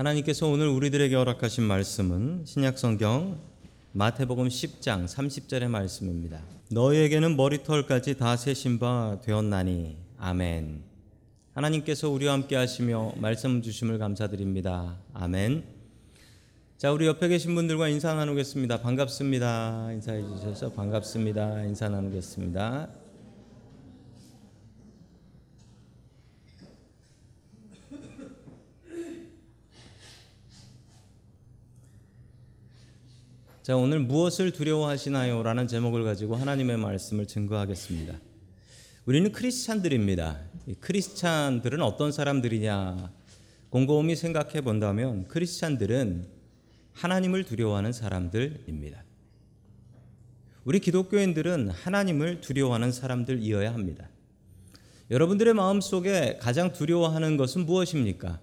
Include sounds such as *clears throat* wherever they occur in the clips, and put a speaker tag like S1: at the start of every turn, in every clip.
S1: 하나님께서 오늘 우리들에게 허락하신 말씀은 신약성경 마태복음 10장 30절의 말씀입니다. 너희에게는 머리털까지 다 세신 바 되었나니 아멘. 하나님께서 우리와 함께 하시며 말씀 주심을 감사드립니다. 아멘. 자, 우리 옆에 계신 분들과 인사 나누겠습니다. 반갑습니다. 인사해 주셔서 반갑습니다. 인사 나누겠습니다. 자, 오늘 무엇을 두려워하시나요? 라는 제목을 가지고 하나님의 말씀을 증거하겠습니다. 우리는 크리스찬들입니다. 크리스찬들은 어떤 사람들이냐? 곰곰이 생각해 본다면 크리스찬들은 하나님을 두려워하는 사람들입니다. 우리 기독교인들은 하나님을 두려워하는 사람들이어야 합니다. 여러분들의 마음 속에 가장 두려워하는 것은 무엇입니까?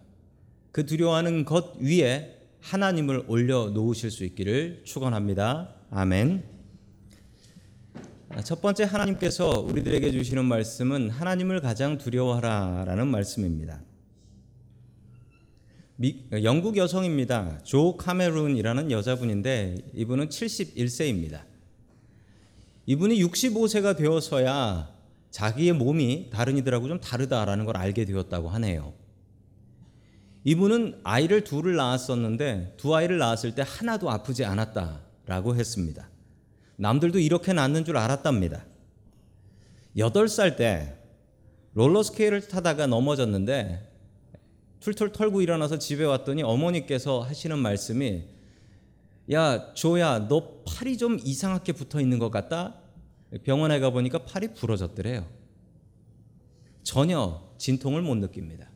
S1: 그 두려워하는 것 위에 하나님을 올려 놓으실 수 있기를 축원합니다. 아멘. 첫 번째 하나님께서 우리들에게 주시는 말씀은 하나님을 가장 두려워하라라는 말씀입니다. 미, 영국 여성입니다. 조 카메룬이라는 여자분인데 이분은 71세입니다. 이분이 65세가 되어서야 자기의 몸이 다른 이들하고 좀 다르다라는 걸 알게 되었다고 하네요. 이분은 아이를 둘을 낳았었는데 두 아이를 낳았을 때 하나도 아프지 않았다라고 했습니다. 남들도 이렇게 낳는 줄 알았답니다. 8살 때 롤러스케이트를 타다가 넘어졌는데 툴툴 털고 일어나서 집에 왔더니 어머니께서 하시는 말씀이 야 조야 너 팔이 좀 이상하게 붙어 있는 것 같다 병원에 가 보니까 팔이 부러졌더래요 전혀 진통을 못 느낍니다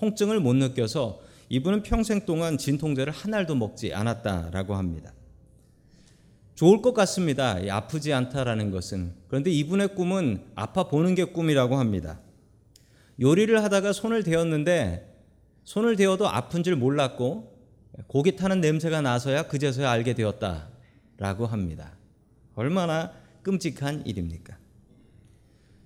S1: 통증을 못 느껴서 이분은 평생 동안 진통제를 한 알도 먹지 않았다라고 합니다. 좋을 것 같습니다. 아프지 않다라는 것은. 그런데 이분의 꿈은 아파 보는 게 꿈이라고 합니다. 요리를 하다가 손을 대었는데 손을 대어도 아픈 줄 몰랐고 고기 타는 냄새가 나서야 그제서야 알게 되었다라고 합니다. 얼마나 끔찍한 일입니까?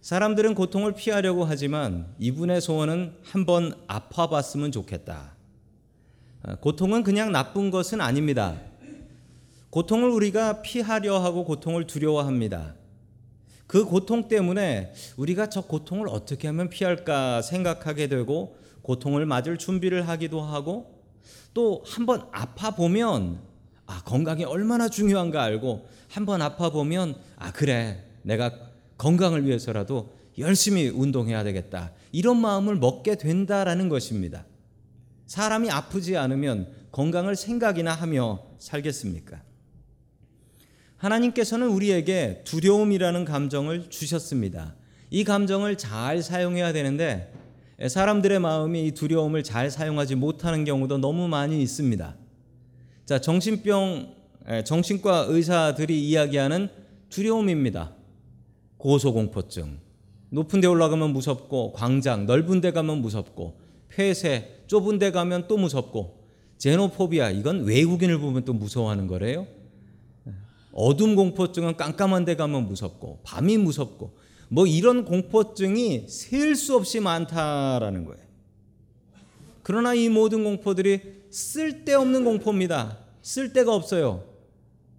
S1: 사람들은 고통을 피하려고 하지만 이분의 소원은 한번 아파봤으면 좋겠다. 어, 고통은 그냥 나쁜 것은 아닙니다. 고통을 우리가 피하려 하고 고통을 두려워합니다. 그 고통 때문에 우리가 저 고통을 어떻게 하면 피할까 생각하게 되고 고통을 맞을 준비를 하기도 하고 또 한번 아파 보면 아 건강이 얼마나 중요한가 알고 한번 아파 보면 아 그래 내가 건강을 위해서라도 열심히 운동해야 되겠다. 이런 마음을 먹게 된다라는 것입니다. 사람이 아프지 않으면 건강을 생각이나 하며 살겠습니까? 하나님께서는 우리에게 두려움이라는 감정을 주셨습니다. 이 감정을 잘 사용해야 되는데 사람들의 마음이 이 두려움을 잘 사용하지 못하는 경우도 너무 많이 있습니다. 자, 정신병 정신과 의사들이 이야기하는 두려움입니다. 고소공포증. 높은 데 올라가면 무섭고 광장 넓은 데 가면 무섭고 폐쇄 좁은 데 가면 또 무섭고 제노포비아 이건 외국인을 보면 또 무서워하는 거래요. 어둠 공포증은 깜깜한 데 가면 무섭고 밤이 무섭고 뭐 이런 공포증이 셀 수 없이 많다라는 거예요. 그러나 이 모든 공포들이 쓸데없는 공포입니다. 쓸데가 없어요.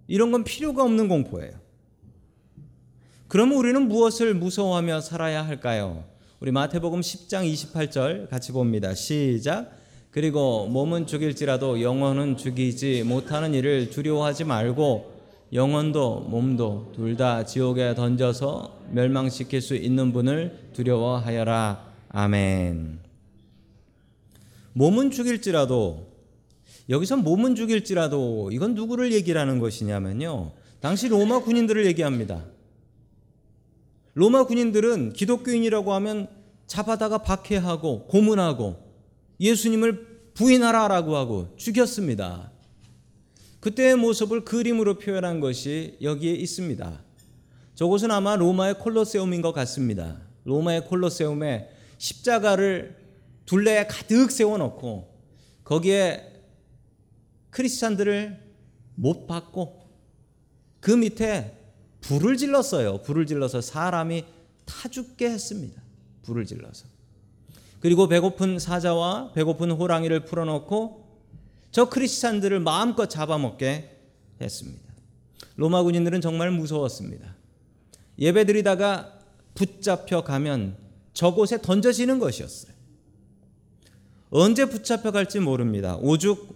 S1: 이런 건 필요가 없는 공포예요. 그러면 우리는 무엇을 무서워하며 살아야 할까요? 우리 마태복음 10장 28절 같이 봅니다. 시작. 그리고 몸은 죽일지라도 영혼은 죽이지 못하는 일을 두려워하지 말고 영혼도 몸도 둘 다 지옥에 던져서 멸망시킬 수 있는 분을 두려워하여라. 아멘. 몸은 죽일지라도 여기서 몸은 죽일지라도 이건 누구를 얘기하는 것이냐면요. 당시 로마 군인들을 얘기합니다. 로마 군인들은 기독교인이라고 하면 잡아다가 박해하고 고문하고 예수님을 부인하라라고 하고 죽였습니다. 그때의 모습을 그림으로 표현한 것이 여기에 있습니다. 저곳은 아마 로마의 콜로세움인 것 같습니다. 로마의 콜로세움에 십자가를 둘레에 가득 세워놓고 거기에 크리스찬들을 못 박고 그 밑에 불을 질렀어요. 불을 질러서 사람이 타 죽게 했습니다. 불을 질러서. 그리고 배고픈 사자와 배고픈 호랑이를 풀어놓고 저 크리스찬들을 마음껏 잡아먹게 했습니다. 로마 군인들은 정말 무서웠습니다. 예배드리다가 붙잡혀 가면 저곳에 던져지는 것이었어요. 언제 붙잡혀 갈지 모릅니다. 오죽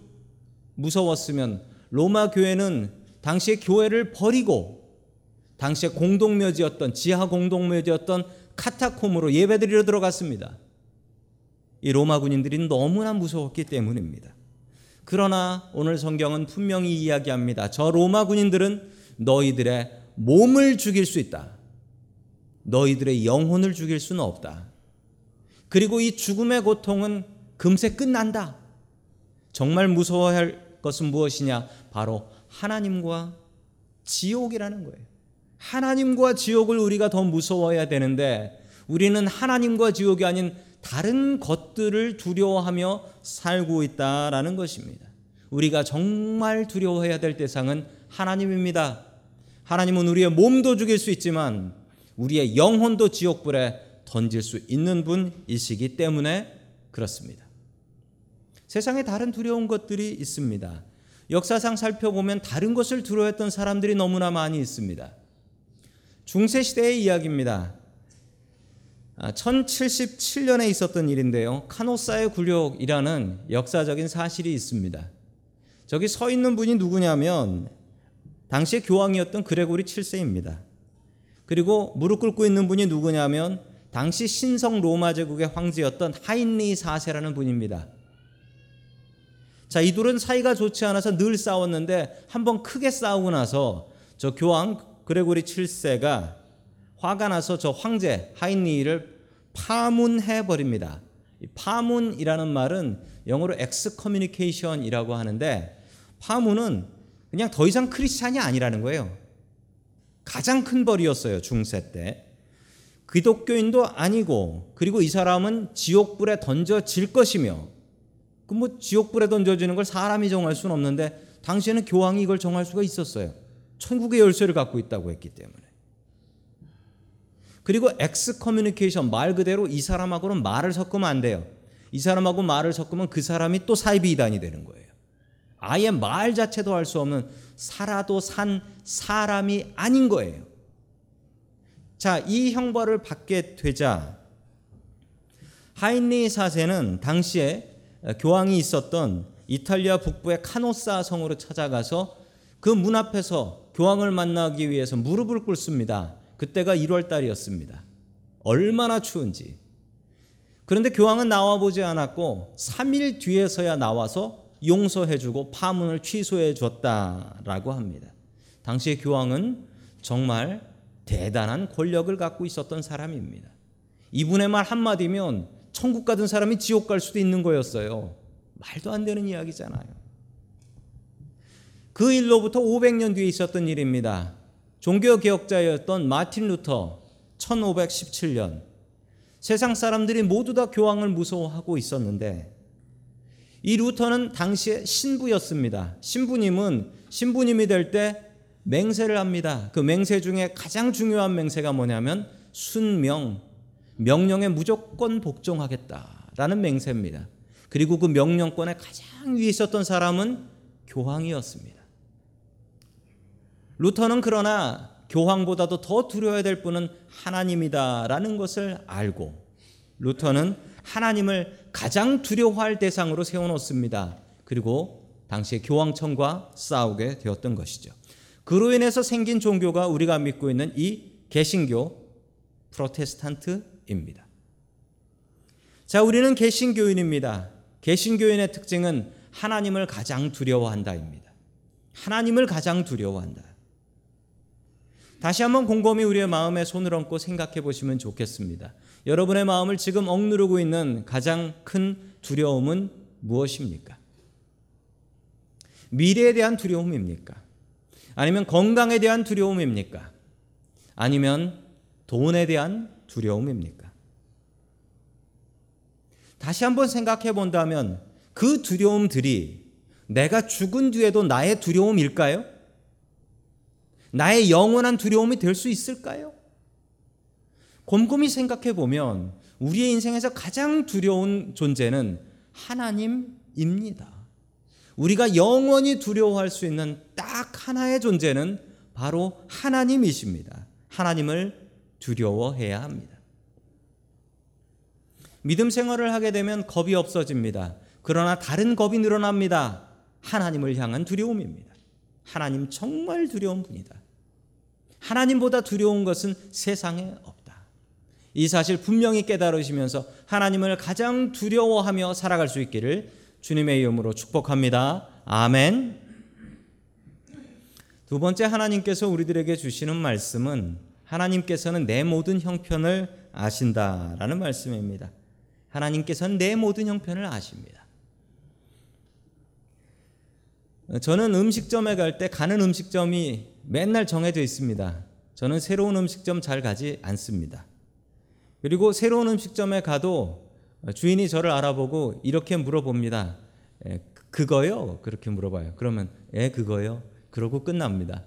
S1: 무서웠으면 로마 교회는 당시의 교회를 버리고 당시의 공동묘지였던 지하 공동묘지였던 카타콤으로 예배드리러 들어갔습니다. 이 로마 군인들이 너무나 무서웠기 때문입니다. 그러나 오늘 성경은 분명히 이야기합니다. 저 로마 군인들은 너희들의 몸을 죽일 수 있다. 너희들의 영혼을 죽일 수는 없다. 그리고 이 죽음의 고통은 금세 끝난다. 정말 무서워할 것은 무엇이냐? 바로 하나님과 지옥이라는 거예요. 하나님과 지옥을 우리가 더 무서워해야 되는데 우리는 하나님과 지옥이 아닌 다른 것들을 두려워하며 살고 있다라는 것입니다. 우리가 정말 두려워해야 될 대상은 하나님입니다. 하나님은 우리의 몸도 죽일 수 있지만 우리의 영혼도 지옥불에 던질 수 있는 분이시기 때문에 그렇습니다. 세상에 다른 두려운 것들이 있습니다. 역사상 살펴보면 다른 것을 두려워했던 사람들이 너무나 많이 있습니다. 중세 시대의 이야기입니다. 1077년에 아, 있었던 일인데요. 카노사의 굴욕이라는 역사적인 사실이 있습니다. 저기 서 있는 분이 누구냐면 당시의 교황이었던 그레고리 7세입니다. 그리고 무릎 꿇고 있는 분이 누구냐면 당시 신성 로마 제국의 황제였던 하인리 4세라는 분입니다. 자, 이 둘은 사이가 좋지 않아서 늘 싸웠는데 한번 크게 싸우고 나서 저 교황 그레고리 7세가 화가 나서 저 황제 하인리히를 파문해 버립니다. 파문이라는 말은 영어로 excommunication이라고 하는데 파문은 그냥 더 이상 크리스찬이 아니라는 거예요. 가장 큰 벌이었어요 중세 때. 기독교인도 아니고 그리고 이 사람은 지옥불에 던져질 것이며 그 뭐 지옥불에 던져지는 걸 사람이 정할 수는 없는데 당시에는 교황이 이걸 정할 수가 있었어요. 천국의 열쇠를 갖고 있다고 했기 때문에. 그리고 excommunication 말 그대로 이 사람하고는 말을 섞으면 안 돼요. 이 사람하고 말을 섞으면 그 사람이 또 사이비 이단이 되는 거예요. 아예 말 자체도 할 수 없는 살아도 산 사람이 아닌 거예요. 자, 이 형벌을 받게 되자 하인리히 사세는 당시에 교황이 있었던 이탈리아 북부의 카노사 성으로 찾아가서 그 문 앞에서 교황을 만나기 위해서 무릎을 꿇습니다. 그때가 1월 달이었습니다. 얼마나 추운지. 그런데 교황은 나와 보지 않았고 3일 뒤에서야 나와서 용서해주고 파문을 취소해 줬다라고 합니다. 당시의 교황은 정말 대단한 권력을 갖고 있었던 사람입니다. 이분의 말 한마디면 천국 가던 사람이 지옥 갈 수도 있는 거였어요. 말도 안 되는 이야기잖아요. 그 일로부터 500년 뒤에 있었던 일입니다. 종교 개혁자였던 마틴 루터 1517년 세상 사람들이 모두 다 교황을 무서워하고 있었는데 이 루터는 당시에 신부였습니다. 신부님은 신부님이 될 때 맹세를 합니다. 그 맹세 중에 가장 중요한 맹세가 뭐냐면 순명, 명령에 무조건 복종하겠다라는 맹세입니다. 그리고 그 명령권에 가장 위에 있었던 사람은 교황이었습니다. 루터는 그러나 교황보다도 더 두려워야 될 분은 하나님이다라는 것을 알고 루터는 하나님을 가장 두려워할 대상으로 세워놓습니다. 그리고 당시의 교황청과 싸우게 되었던 것이죠. 그로 인해서 생긴 종교가 우리가 믿고 있는 이 개신교 프로테스탄트입니다. 자, 우리는 개신교인입니다. 개신교인의 특징은 하나님을 가장 두려워한다입니다. 하나님을 가장 두려워한다. 다시 한번 곰곰이 우리의 마음에 손을 얹고 생각해 보시면 좋겠습니다. 여러분의 마음을 지금 억누르고 있는 가장 큰 두려움은 무엇입니까? 미래에 대한 두려움입니까? 아니면 건강에 대한 두려움입니까? 아니면 돈에 대한 두려움입니까? 다시 한번 생각해 본다면 그 두려움들이 내가 죽은 뒤에도 나의 두려움일까요? 나의 영원한 두려움이 될 수 있을까요? 곰곰이 생각해 보면 우리의 인생에서 가장 두려운 존재는 하나님입니다. 우리가 영원히 두려워할 수 있는 딱 하나의 존재는 바로 하나님이십니다. 하나님을 두려워해야 합니다. 믿음 생활을 하게 되면 겁이 없어집니다. 그러나 다른 겁이 늘어납니다. 하나님을 향한 두려움입니다. 하나님 정말 두려운 분이다. 하나님보다 두려운 것은 세상에 없다. 이 사실 분명히 깨달으시면서 하나님을 가장 두려워하며 살아갈 수 있기를 주님의 이름으로 축복합니다. 아멘. 두 번째 하나님께서 우리들에게 주시는 말씀은 하나님께서는 내 모든 형편을 아신다라는 말씀입니다. 하나님께서는 내 모든 형편을 아십니다. 저는 음식점에 갈 때 가는 음식점이 맨날 정해져 있습니다. 저는 새로운 음식점 잘 가지 않습니다. 그리고 새로운 음식점에 가도 주인이 저를 알아보고 이렇게 물어봅니다. 예, 그거요? 그렇게 물어봐요. 그러면 예, 그거요. 그러고 끝납니다.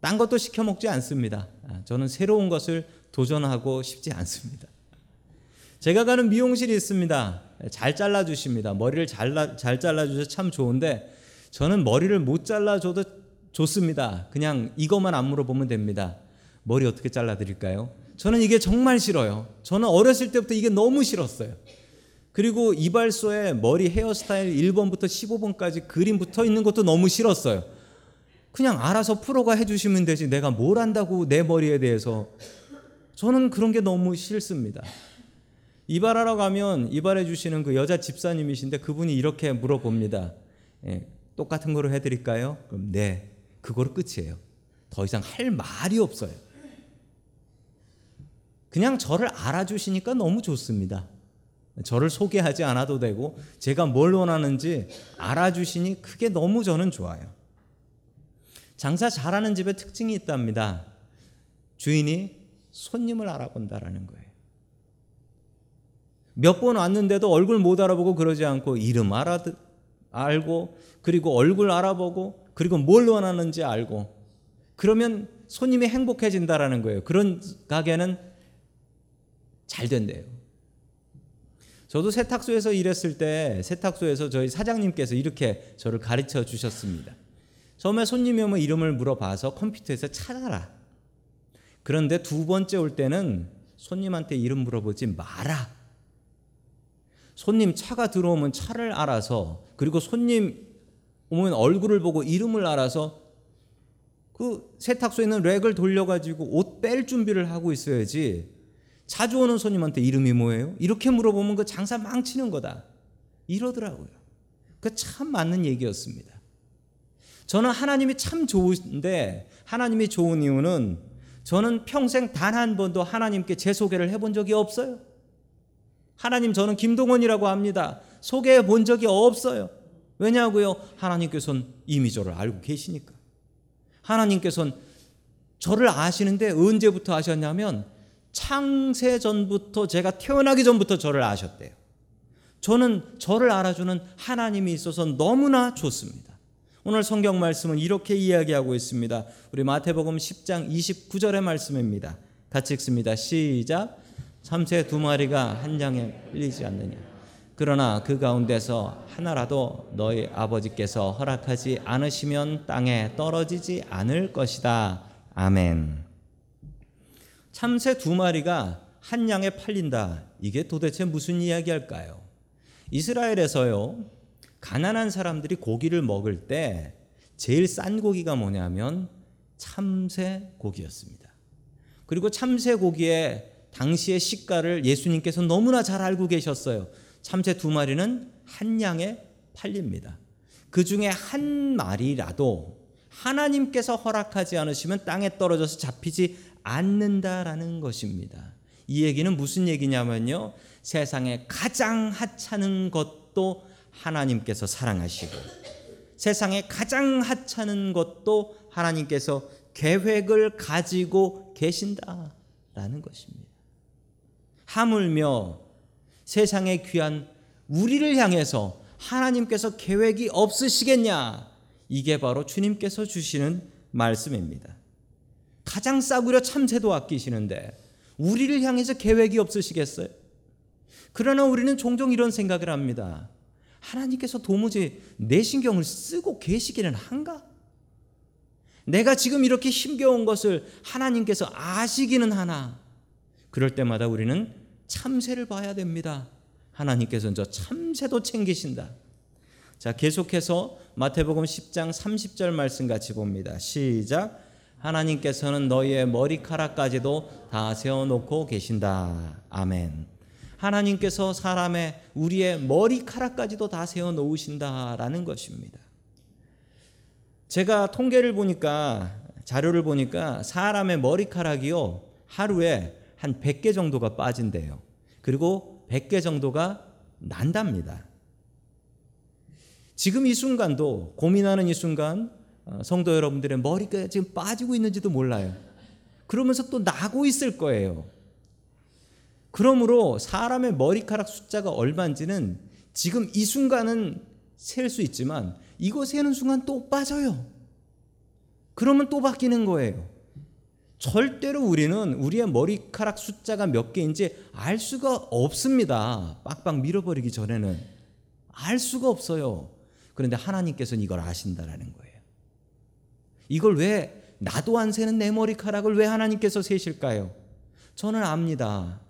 S1: 딴 것도 시켜 먹지 않습니다. 아, 저는 새로운 것을 도전하고 싶지 않습니다. 제가 가는 미용실이 있습니다. 잘 잘라주십니다. 머리를 잘, 잘 잘라주셔서 참 좋은데 저는 머리를 못 잘라줘도 좋습니다. 그냥 이것만 안 물어보면 됩니다. 머리 어떻게 잘라드릴까요? 저는 이게 정말 싫어요. 저는 어렸을 때부터 이게 너무 싫었어요. 그리고 이발소에 머리 헤어스타일 1번부터 15번까지 그림 붙어 있는 것도 너무 싫었어요. 그냥 알아서 프로가 해주시면 되지. 내가 뭘 안다고 내 머리에 대해서. 저는 그런 게 너무 싫습니다. 이발하러 가면 이발해 주시는 그 여자 집사님이신데 그분이 이렇게 물어봅니다. 예, 똑같은 거로 해드릴까요? 그럼 네. 그거로 끝이에요. 더 이상 할 말이 없어요. 그냥 저를 알아주시니까 너무 좋습니다. 저를 소개하지 않아도 되고 제가 뭘 원하는지 알아주시니 그게 너무 저는 좋아요. 장사 잘하는 집의 특징이 있답니다. 주인이 손님을 알아본다라는 거예요. 몇 번 왔는데도 얼굴 못 알아보고 그러지 않고 이름 알아 알고 그리고 얼굴 알아보고 그리고 뭘 원하는지 알고 그러면 손님이 행복해진다라는 거예요. 그런 가게는 잘 된대요. 저도 세탁소에서 일했을 때 세탁소에서 저희 사장님께서 이렇게 저를 가르쳐 주셨습니다. 처음에 손님이 오면 이름을 물어봐서 컴퓨터에서 찾아라. 그런데 두 번째 올 때는 손님한테 이름 물어보지 마라. 손님 차가 들어오면 차를 알아서 그리고 손님 오면 얼굴을 보고 이름을 알아서 그 세탁소에 있는 렉을 돌려가지고 옷 뺄 준비를 하고 있어야지 자주 오는 손님한테 이름이 뭐예요? 이렇게 물어보면 그 장사 망치는 거다. 이러더라고요. 그 참 맞는 얘기였습니다. 저는 하나님이 참 좋은데 하나님이 좋은 이유는 저는 평생 단 한 번도 하나님께 제 소개를 해본 적이 없어요. 하나님 저는 김동원이라고 합니다. 소개해 본 적이 없어요. 왜냐고요? 하나님께서는 이미 저를 알고 계시니까. 하나님께서는 저를 아시는데 언제부터 아셨냐면 창세 전부터 제가 태어나기 전부터 저를 아셨대요. 저는 저를 알아주는 하나님이 있어서 너무나 좋습니다. 오늘 성경 말씀은 이렇게 이야기하고 있습니다. 우리 마태복음 10장 29절의 말씀입니다. 같이 읽습니다. 시작. 참새 두 마리가 한 장에 끌리지 않느냐. 그러나 그 가운데서 하나라도 너희 아버지께서 허락하지 않으시면 땅에 떨어지지 않을 것이다. 아멘. 참새 두 마리가 한 양에 팔린다. 이게 도대체 무슨 이야기할까요? 이스라엘에서요, 가난한 사람들이 고기를 먹을 때 제일 싼 고기가 뭐냐면 참새 고기였습니다. 그리고 참새 고기에 당시의 시가를 예수님께서 너무나 잘 알고 계셨어요. 참새 두 마리는 한 양에 팔립니다. 그 중에 한 마리라도 하나님께서 허락하지 않으시면 땅에 떨어져서 잡히지 않는다라는 것입니다. 이 얘기는 무슨 얘기냐면요. 세상에 가장 하찮은 것도 하나님께서 사랑하시고 세상에 가장 하찮은 것도 하나님께서 계획을 가지고 계신다라는 것입니다. 하물며 세상에 귀한 우리를 향해서 하나님께서 계획이 없으시겠냐? 이게 바로 주님께서 주시는 말씀입니다. 가장 싸구려 참새도 아끼시는데 우리를 향해서 계획이 없으시겠어요? 그러나 우리는 종종 이런 생각을 합니다. 하나님께서 도무지 내 신경을 쓰고 계시기는 한가? 내가 지금 이렇게 힘겨운 것을 하나님께서 아시기는 하나? 그럴 때마다 우리는 참새를 봐야 됩니다. 하나님께서는 저 참새도 챙기신다. 자, 계속해서 마태복음 10장 30절 말씀 같이 봅니다. 시작. 하나님께서는 너희의 머리카락까지도 다 세워놓고 계신다. 아멘. 하나님께서 사람의 우리의 머리카락까지도 다 세워 놓으신다라는 것입니다. 제가 통계를 보니까 자료를 보니까 사람의 머리카락이요 하루에 한 100개 정도가 빠진대요. 그리고 100개 정도가 난답니다. 지금 이 순간도 고민하는 이 순간 어, 성도 여러분들의 머리가 지금 빠지고 있는지도 몰라요. 그러면서 또 나고 있을 거예요. 그러므로 사람의 머리카락 숫자가 얼마인지는 지금 이 순간은 셀 수 있지만 이거 세는 순간 또 빠져요. 그러면 또 바뀌는 거예요. 절대로 우리는 우리의 머리카락 숫자가 몇 개인지 알 수가 없습니다. 빡빡 밀어버리기 전에는 알 수가 없어요. 그런데 하나님께서는 이걸 아신다라는 거예요. 이걸 왜 나도 안 세는 내 머리카락을 왜 하나님께서 세실까요? 저는 압니다.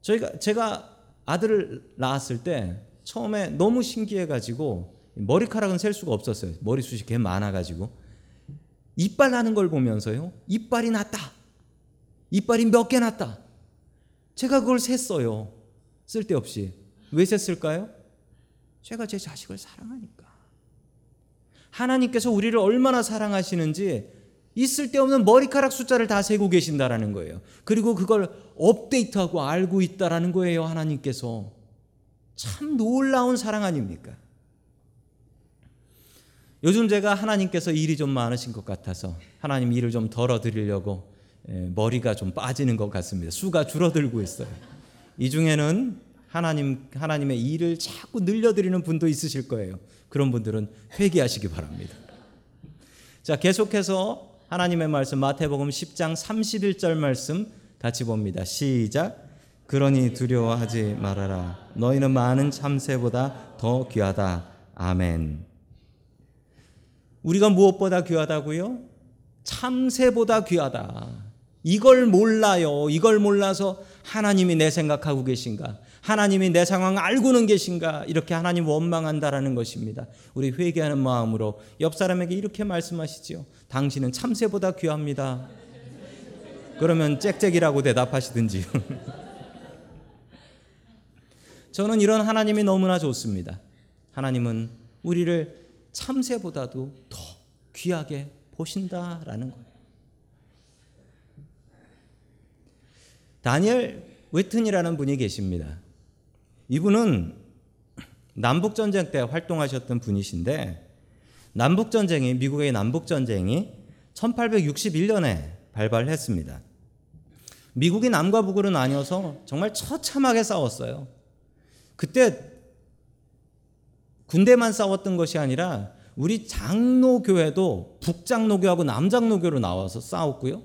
S1: 저희가 제가 아들을 낳았을 때 처음에 너무 신기해 가지고 머리카락은 셀 수가 없었어요. 머리숱이 개 많아 가지고 이빨 나는 걸 보면서요. 이빨이 났다. 이빨이 몇 개 났다. 제가 그걸 셌어요. 쓸데없이. 왜 셌을까요? 제가 제 자식을 사랑하니까. 하나님께서 우리를 얼마나 사랑하시는지 있을 데 없는 머리카락 숫자를 다 세고 계신다라는 거예요. 그리고 그걸 업데이트하고 알고 있다라는 거예요. 하나님께서 참 놀라운 사랑 아닙니까? 요즘 제가 하나님께서 일이 좀 많으신 것 같아서 하나님 일을 좀 덜어 드리려고 예, 머리가 좀 빠지는 것 같습니다. 수가 줄어들고 있어요. 이 중에는 하나님 하나님의 일을 자꾸 늘려드리는 분도 있으실 거예요. 그런 분들은 회개하시기 바랍니다. 자, 계속해서 하나님의 말씀 마태복음 10장 31절 말씀 같이 봅니다. 시작. 그러니 두려워하지 말아라. 너희는 많은 참새보다 더 귀하다. 아멘. 우리가 무엇보다 귀하다고요? 참새보다 귀하다. 이걸 몰라요. 이걸 몰라서 하나님이 내 생각하고 계신가? 하나님이 내 상황 알고는 계신가? 이렇게 하나님 원망한다라는 것입니다. 우리 회개하는 마음으로 옆 사람에게 이렇게 말씀하시지요. 당신은 참새보다 귀합니다. 그러면 짹짹이라고 대답하시든지요. *laughs* 저는 이런 하나님이 너무나 좋습니다. 하나님은 우리를 참새보다도 더 귀하게 보신다라는 거예요. 다니엘 웨튼이라는 분이 계십니다. 이분은 남북 전쟁 때 활동하셨던 분이신데 남북 전쟁이 미국의 남북 전쟁이 1861년에 발발했습니다. 미국이 남과 북으로 나뉘어서 정말 처참하게 싸웠어요. 그때 군대만 싸웠던 것이 아니라 우리 장로교회도 북장로교하고 남장로교로 나와서 싸웠고요.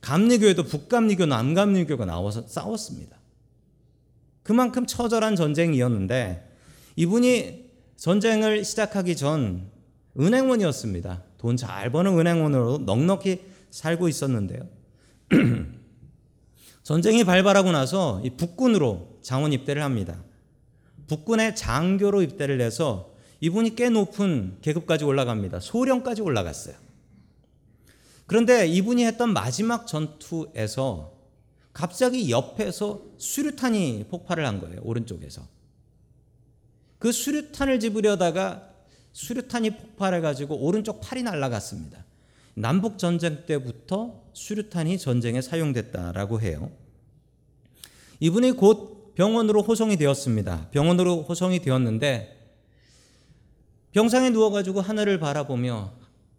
S1: 감리교회도 북감리교, 남감리교가 나와서 싸웠습니다. 그만큼 처절한 전쟁이었는데 이분이 전쟁을 시작하기 전 은행원이었습니다. 돈 잘 버는 은행원으로 넉넉히 살고 있었는데요. *clears throat* 전쟁이 발발하고 나서 이 북군으로 장원 입대를 합니다. 북군의 장교로 입대를 해서 이분이 꽤 높은 계급까지 올라갑니다. 소령까지 올라갔어요. 그런데 이분이 했던 마지막 전투에서 갑자기 옆에서 수류탄이 폭발을 한 거예요. 오른쪽에서. 그 수류탄을 집으려다가 수류탄이 폭발해 가지고 오른쪽 팔이 날아갔습니다. 남북 전쟁 때부터 수류탄이 전쟁에 사용됐다라고 해요. 이분이 곧 병원으로 호송이 되었습니다. 병원으로 호송이 되었는데 병상에 누워 가지고 하늘을 바라보며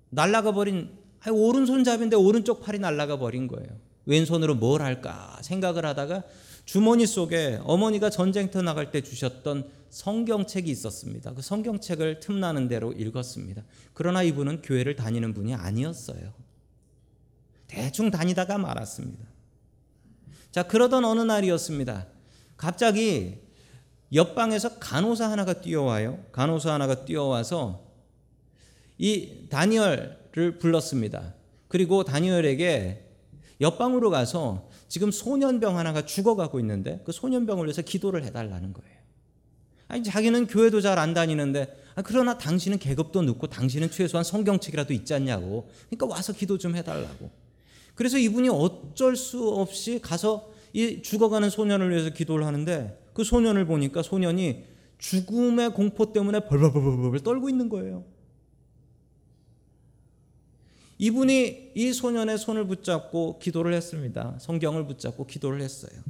S1: 날아가 버린 오른손잡인데 오른쪽 팔이 날아가 버린 거예요. 왼손으로 뭘 할까 생각을 하다가 주머니 속에 어머니가 전쟁터 나갈 때 주셨던 성경책이 있었습니다. 그 성경책을 틈나는 대로 읽었습니다. 그러나 이분은 교회를 다니는 분이 아니었어요. 대충 다니다가 말았습니다. 자, 그러던 어느 날이었습니다. 갑자기 옆방에서 간호사 하나가 뛰어와요. 간호사 하나가 뛰어와서 이 다니엘을 불렀습니다. 그리고 다니엘에게 옆방으로 가서 지금 소년병 하나가 죽어가고 있는데 그 소년병을 위해서 기도를 해달라는 거예요. 아니 자기는 교회도 잘 안 다니는데 아, 그러나 당신은 계급도 늦고 당신은 최소한 성경책이라도 있지 않냐고. 그러니까 와서 기도 좀 해달라고. 그래서 이분이 어쩔 수 없이 가서 이 죽어가는 소년을 위해서 기도를 하는데 그 소년을 보니까 소년이 죽음의 공포 때문에 벌벌벌벌 떨고 있는 거예요. 이분이 이 소년의 손을 붙잡고 기도를 했습니다. 성경을 붙잡고 기도를 했어요.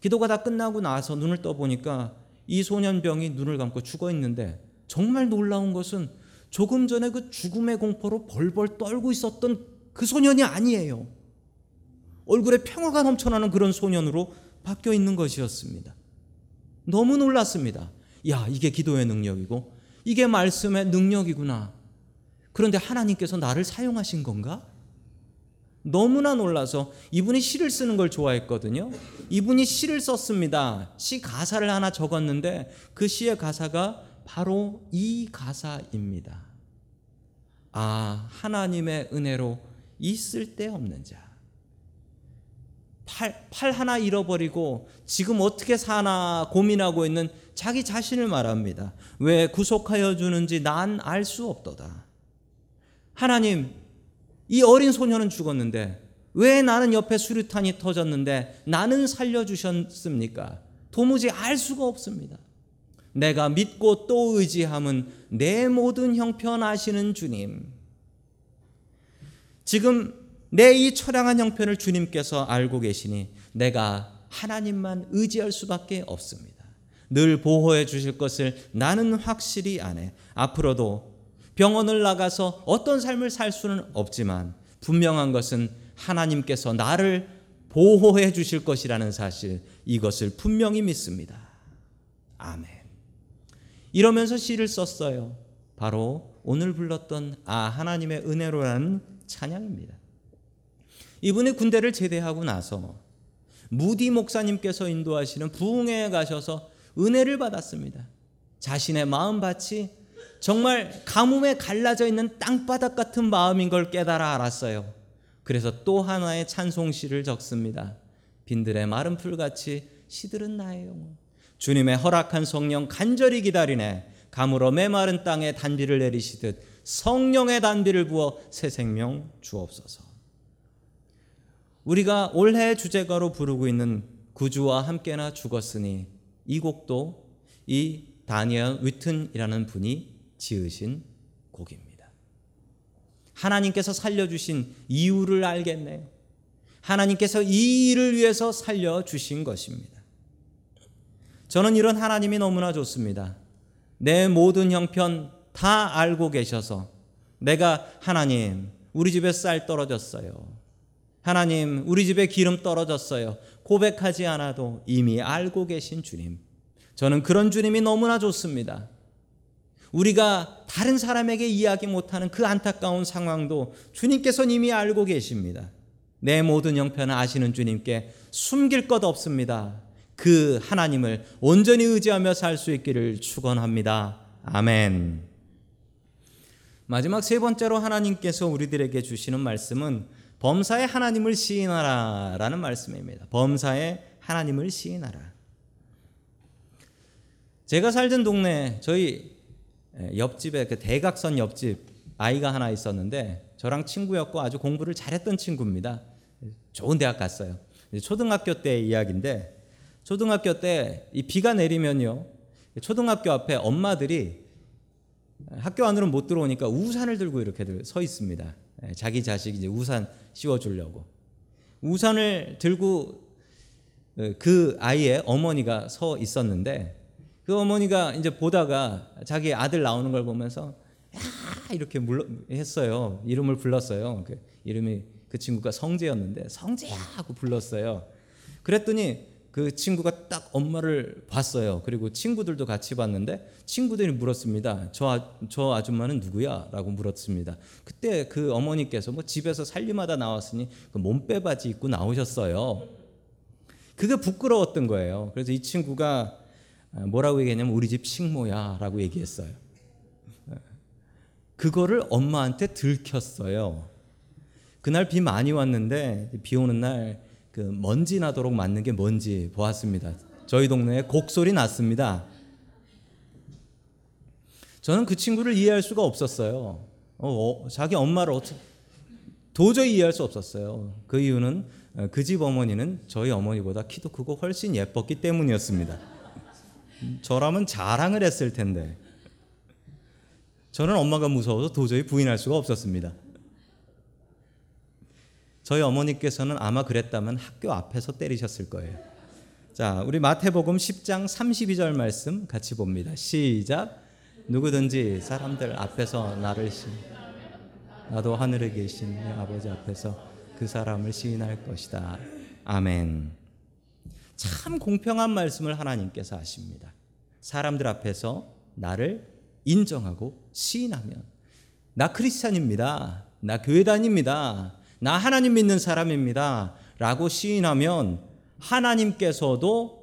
S1: 기도가 다 끝나고 나서 눈을 떠보니까 이 소년병이 눈을 감고 죽어 있는데 정말 놀라운 것은 조금 전에 그 죽음의 공포로 벌벌 떨고 있었던 그 소년이 아니에요. 얼굴에 평화가 넘쳐나는 그런 소년으로 바뀌어 있는 것이었습니다. 너무 놀랐습니다. 야, 이게 기도의 능력이고, 이게 말씀의 능력이구나. 그런데 하나님께서 나를 사용하신 건가? 너무나 놀라서 이분이 시를 쓰는 걸 좋아했거든요. 이분이 시를 썼습니다. 시 가사를 하나 적었는데 그 시의 가사가 바로 이 가사입니다. 아, 하나님의 은혜로 있을 데 없는 자. 팔, 팔 하나 잃어버리고 지금 어떻게 사나 고민하고 있는 자기 자신을 말합니다. 왜 구속하여 주는지 난 알 수 없도다. 하나님, 이 어린 소녀는 죽었는데 왜 나는 옆에 수류탄이 터졌는데 나는 살려주셨습니까? 도무지 알 수가 없습니다. 내가 믿고 또 의지함은 내 모든 형편 아시는 주님. 지금 내 이 처량한 형편을 주님께서 알고 계시니 내가 하나님만 의지할 수밖에 없습니다. 늘 보호해 주실 것을 나는 확실히 아네. 앞으로도 병원을 나가서 어떤 삶을 살 수는 없지만 분명한 것은 하나님께서 나를 보호해 주실 것이라는 사실 이것을 분명히 믿습니다. 아멘. 이러면서 시를 썼어요. 바로 오늘 불렀던 아 하나님의 은혜로라는 찬양입니다. 이분이 군대를 제대하고 나서 무디 목사님께서 인도하시는 부흥회에 가셔서 은혜를 받았습니다. 자신의 마음밭이 정말 가뭄에 갈라져 있는 땅바닥 같은 마음인 걸 깨달아 알았어요. 그래서 또 하나의 찬송시를 적습니다. 빈들의 마른 풀같이 시들은 나의 영혼. 주님의 허락한 성령 간절히 기다리네. 가물어 메마른 땅에 단비를 내리시듯 성령의 단비를 부어 새 생명 주옵소서. 우리가 올해 주제가로 부르고 있는 구주와 함께나 죽었으니 이 곡도 이 다니엘 위튼이라는 분이 지으신 곡입니다. 하나님께서 살려주신 이유를 알겠네요. 하나님께서 이 일을 위해서 살려주신 것입니다. 저는 이런 하나님이 너무나 좋습니다. 내 모든 형편 다 알고 계셔서 내가 하나님, 우리 집에 쌀 떨어졌어요. 하나님, 우리 집에 기름 떨어졌어요. 고백하지 않아도 이미 알고 계신 주님. 저는 그런 주님이 너무나 좋습니다. 우리가 다른 사람에게 이야기 못하는 그 안타까운 상황도 주님께서는 이미 알고 계십니다. 내 모든 형편을 아시는 주님께 숨길 것 없습니다. 그 하나님을 온전히 의지하며 살 수 있기를 축원합니다. 아멘. 마지막 세 번째로 하나님께서 우리들에게 주시는 말씀은 범사에 하나님을 시인하라라는 말씀입니다. 범사에 하나님을 시인하라. 제가 살던 동네 저희 옆집에 그 대각선 옆집 아이가 하나 있었는데 저랑 친구였고 아주 공부를 잘했던 친구입니다. 좋은 대학 갔어요. 초등학교 때 이야기인데 초등학교 때 이 비가 내리면요. 초등학교 앞에 엄마들이 학교 안으로 못 들어오니까 우산을 들고 이렇게 서 있습니다. 예, 자기 자식 이제 우산 씌워 주려고. 우산을 들고 어, 그 아이의 어머니가 서 있었는데 그 어머니가 이제 보다가 자기 아들 나오는 걸 보면서 야 이렇게 물러, 했어요. 이름을 불렀어요. 그 이름이 그 친구가 성재였는데 성재야 하고 불렀어요. 그랬더니 그 친구가 딱 엄마를 봤어요. 그리고 친구들도 같이 봤는데 친구들이 물었습니다. 저, 아, 저 아줌마는 누구야? 라고 물었습니다. 그때 그 어머니께서 뭐 집에서 살림하다 나왔으니 그 몸빼 바지 입고 나오셨어요. 그게 부끄러웠던 거예요. 그래서 이 친구가 아, 뭐라고 얘기했냐면 우리 집 식모야 라고 얘기했어요. 그거를 엄마한테 들켰어요. 그날 비 많이 왔는데 비 오는 날 그 먼지 나도록 맞는 게 뭔지 보았습니다. 저희 동네에 곡소리 났습니다. 저는 그 친구를 이해할 수가 없었어요. 어, 어, 자기 엄마를 어떻게 도저히 이해할 수 없었어요. 그 이유는 그 집 어머니는 저희 어머니보다 키도 크고 훨씬 예뻤기 때문이었습니다. 저라면 자랑을 했을 텐데 저는 엄마가 무서워서 도저히 부인할 수가 없었습니다. 저희 어머니께서는 아마 그랬다면 학교 앞에서 때리셨을 거예요. 자, 우리 마태복음 10장 32절 말씀 같이 봅니다. 시작. 누구든지 사람들 앞에서 나를 시 나도 하늘에 계신 내 아버지 앞에서 그 사람을 시인할 것이다. 아멘. 참 공평한 말씀을 하나님께서 하십니다. 사람들 앞에서 나를 인정하고 시인하면 나 크리스찬입니다. 나 교회 다닙니다. 나 하나님 믿는 사람입니다. 라고 시인하면 하나님께서도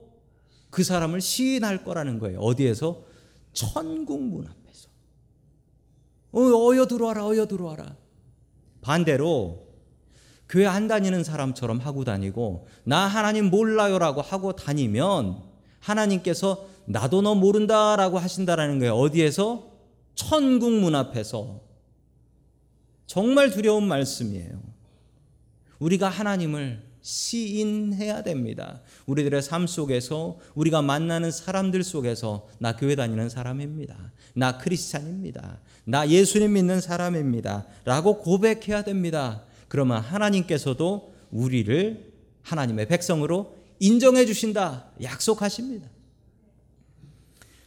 S1: 그 사람을 시인할 거라는 거예요. 어디에서? 천국 문 앞에서. 어, 어여 들어와라, 어여 들어와라. 반대로 교회 안 다니는 사람처럼 하고 다니고 나 하나님 몰라요라고 하고 다니면 하나님께서 나도 너 모른다라고 하신다라는 거예요. 어디에서? 천국 문 앞에서. 정말 두려운 말씀이에요. 우리가 하나님을 시인해야 됩니다. 우리들의 삶 속에서 우리가 만나는 사람들 속에서 나 교회 다니는 사람입니다. 나 크리스찬입니다. 나 예수님 믿는 사람입니다. 라고 고백해야 됩니다. 그러면 하나님께서도 우리를 하나님의 백성으로 인정해 주신다. 약속하십니다.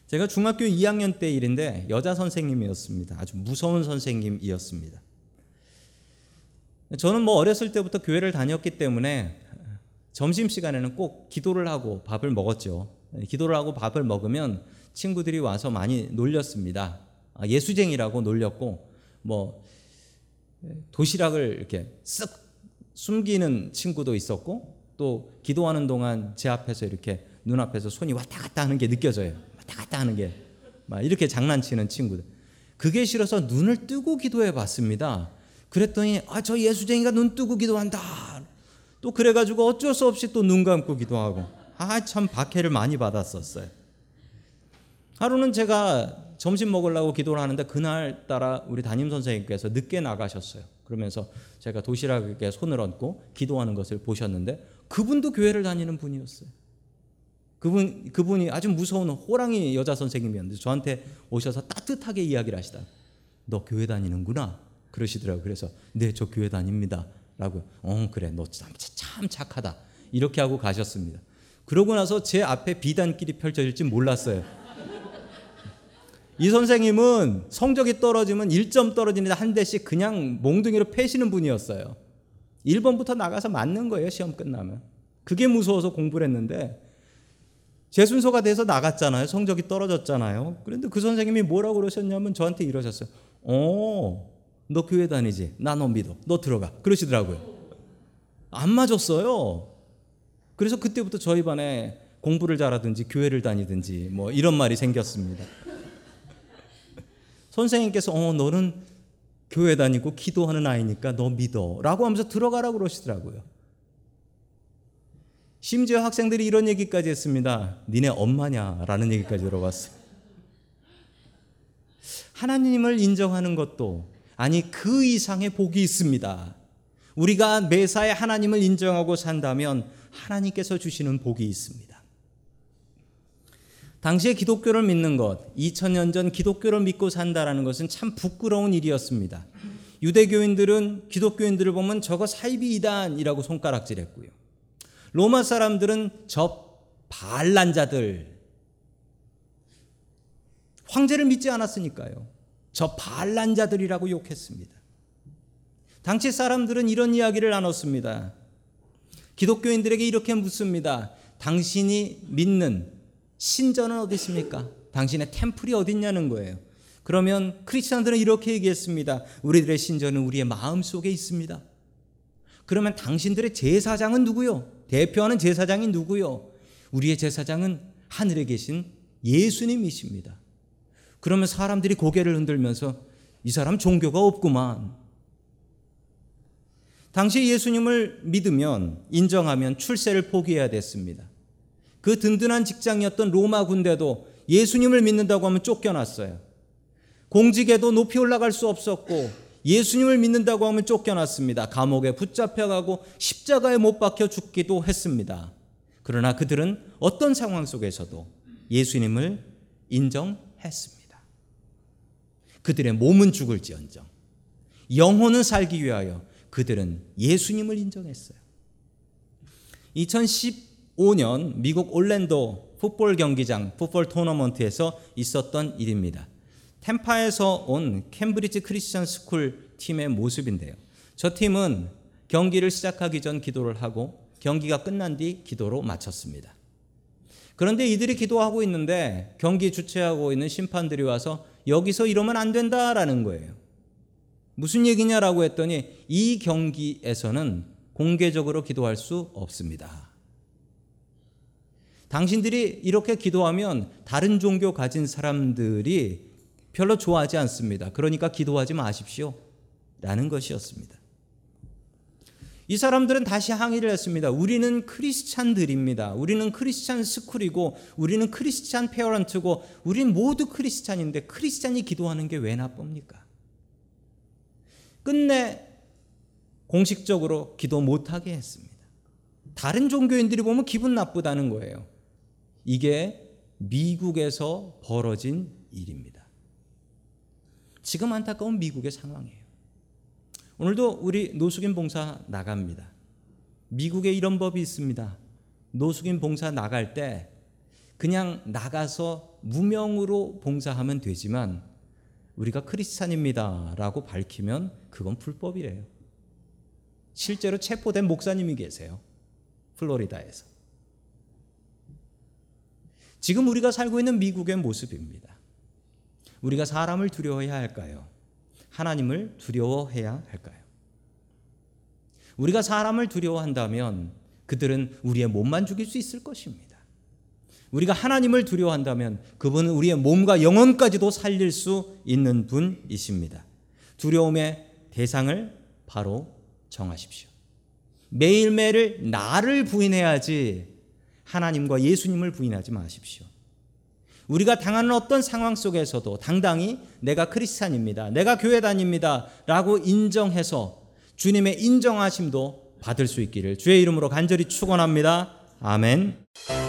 S1: 제가 중학교 2학년 때 일인데 여자 선생님이었습니다. 아주 무서운 선생님이었습니다. 저는 뭐 어렸을 때부터 교회를 다녔기 때문에 점심 시간에는 꼭 기도를 하고 밥을 먹었죠. 기도를 하고 밥을 먹으면 친구들이 와서 많이 놀렸습니다. 아, 예수쟁이라고 놀렸고 뭐 도시락을 이렇게 쓱 숨기는 친구도 있었고 또 기도하는 동안 제 앞에서 이렇게 눈앞에서 손이 왔다 갔다 하는 게 느껴져요. 왔다 갔다 하는 게 막 이렇게 장난치는 친구들. 그게 싫어서 눈을 뜨고 기도해 봤습니다. 그랬더니 아 저 예수쟁이가 눈 뜨고 기도한다. 또 그래가지고 어쩔 수 없이 또 눈 감고 기도하고 아 참 박해를 많이 받았었어요. 하루는 제가 점심 먹으려고 기도를 하는데 그날 따라 우리 담임 선생님께서 늦게 나가셨어요. 그러면서 제가 도시락에 손을 얹고 기도하는 것을 보셨는데 그분도 교회를 다니는 분이었어요. 그분 그분이 아주 무서운 호랑이 여자 선생님이었는데 저한테 오셔서 따뜻하게 이야기를 하시다. 너 교회 다니는구나. 그러시더라고요. 그래서 네, 저 교회 다닙니다. 라고. 어, 그래. 너 참, 참 착하다. 이렇게 하고 가셨습니다. 그러고 나서 제 앞에 비단길이 펼쳐질지 몰랐어요. 이 선생님은 성적이 떨어지면 1점 떨어지는데 한 대씩 그냥 몽둥이로 패시는 분이었어요. 1번부터 나가서 맞는 거예요, 시험 끝나면. 그게 무서워서 공부를 했는데 제 순서가 돼서 나갔잖아요. 성적이 떨어졌잖아요. 그런데 그 선생님이 뭐라고 그러셨냐면 저한테 이러셨어요. 어, 너 교회 다니지? 나 너 믿어. 너 들어가. 그러시더라고요. 안 맞았어요. 그래서 그때부터 저희 반에 공부를 잘하든지 교회를 다니든지 뭐 이런 말이 생겼습니다. *laughs* 선생님께서 어 너는 교회 다니고 기도하는 아이니까 너 믿어라고 하면서 들어가라고 그러시더라고요. 심지어 학생들이 이런 얘기까지 했습니다. 니네 엄마냐라는 얘기까지 들어봤어요. 하나님을 인정하는 것도 아니 그 이상의 복이 있습니다. 우리가 매사에 하나님을 인정하고 산다면 하나님께서 주시는 복이 있습니다. 당시에 기독교를 믿는 것, 2000년 전 기독교를 믿고 산다라는 것은 참 부끄러운 일이었습니다. 유대교인들은 기독교인들을 보면 저거 사이비 이단이라고 손가락질했고요. 로마 사람들은 저 반란자들 황제를 믿지 않았으니까요. 저 반란자들이라고 욕했습니다. 당시 사람들은 이런 이야기를 나눴습니다. 기독교인들에게 이렇게 묻습니다. 당신이 믿는 신전은 어디 있습니까? 당신의 템플이 어디 있냐는 거예요. 그러면 크리스천들은 이렇게 얘기했습니다. 우리들의 신전은 우리의 마음 속에 있습니다. 그러면 당신들의 제사장은 누구요? 대표하는 제사장이 누구요? 우리의 제사장은 하늘에 계신 예수님이십니다. 그러면 사람들이 고개를 흔들면서 이 사람 종교가 없구만. 당시 예수님을 믿으면 인정하면 출세를 포기해야 됐습니다. 그 든든한 직장이었던 로마 군대도 예수님을 믿는다고 하면 쫓겨났어요. 공직에도 높이 올라갈 수 없었고 예수님을 믿는다고 하면 쫓겨났습니다. 감옥에 붙잡혀가고 십자가에 못 박혀 죽기도 했습니다. 그러나 그들은 어떤 상황 속에서도 예수님을 인정했습니다. 그들의 몸은 죽을지언정 영혼은 살기 위하여 그들은 예수님을 인정했어요. 2015년 미국 올랜도 풋볼 경기장 풋볼 토너먼트에서 있었던 일입니다. 템파에서 온 캠브리지 크리스천 스쿨 팀의 모습인데요. 저 팀은 경기를 시작하기 전 기도를 하고 경기가 끝난 뒤 기도로 마쳤습니다. 그런데 이들이 기도하고 있는데 경기 주최하고 있는 심판들이 와서 여기서 이러면 안 된다라는 거예요. 무슨 얘기냐라고 했더니 이 경기에서는 공개적으로 기도할 수 없습니다. 당신들이 이렇게 기도하면 다른 종교 가진 사람들이 별로 좋아하지 않습니다. 그러니까 기도하지 마십시오. 라는 것이었습니다. 이 사람들은 다시 항의를 했습니다. 우리는 크리스찬들입니다. 우리는 크리스찬 스쿨이고 우리는 크리스찬 페어런트고 우린 모두 크리스찬인데 크리스찬이 기도하는 게 왜 나쁩니까? 끝내 공식적으로 기도 못하게 했습니다. 다른 종교인들이 보면 기분 나쁘다는 거예요. 이게 미국에서 벌어진 일입니다. 지금 안타까운 미국의 상황이에요. 오늘도 우리 노숙인 봉사 나갑니다. 미국에 이런 법이 있습니다. 노숙인 봉사 나갈 때 그냥 나가서 무명으로 봉사하면 되지만 우리가 크리스찬입니다라고 밝히면 그건 불법이래요. 실제로 체포된 목사님이 계세요. 플로리다에서. 지금 우리가 살고 있는 미국의 모습입니다. 우리가 사람을 두려워해야 할까요? 하나님을 두려워해야 할까요? 우리가 사람을 두려워한다면 그들은 우리의 몸만 죽일 수 있을 것입니다. 우리가 하나님을 두려워한다면 그분은 우리의 몸과 영혼까지도 살릴 수 있는 분이십니다. 두려움의 대상을 바로 정하십시오. 매일매일 나를 부인해야지 하나님과 예수님을 부인하지 마십시오. 우리가 당하는 어떤 상황 속에서도 당당히 내가 크리스찬입니다. 내가 교회 다닙니다. 라고 인정해서 주님의 인정하심도 받을 수 있기를 주의 이름으로 간절히 축원합니다. 아멘.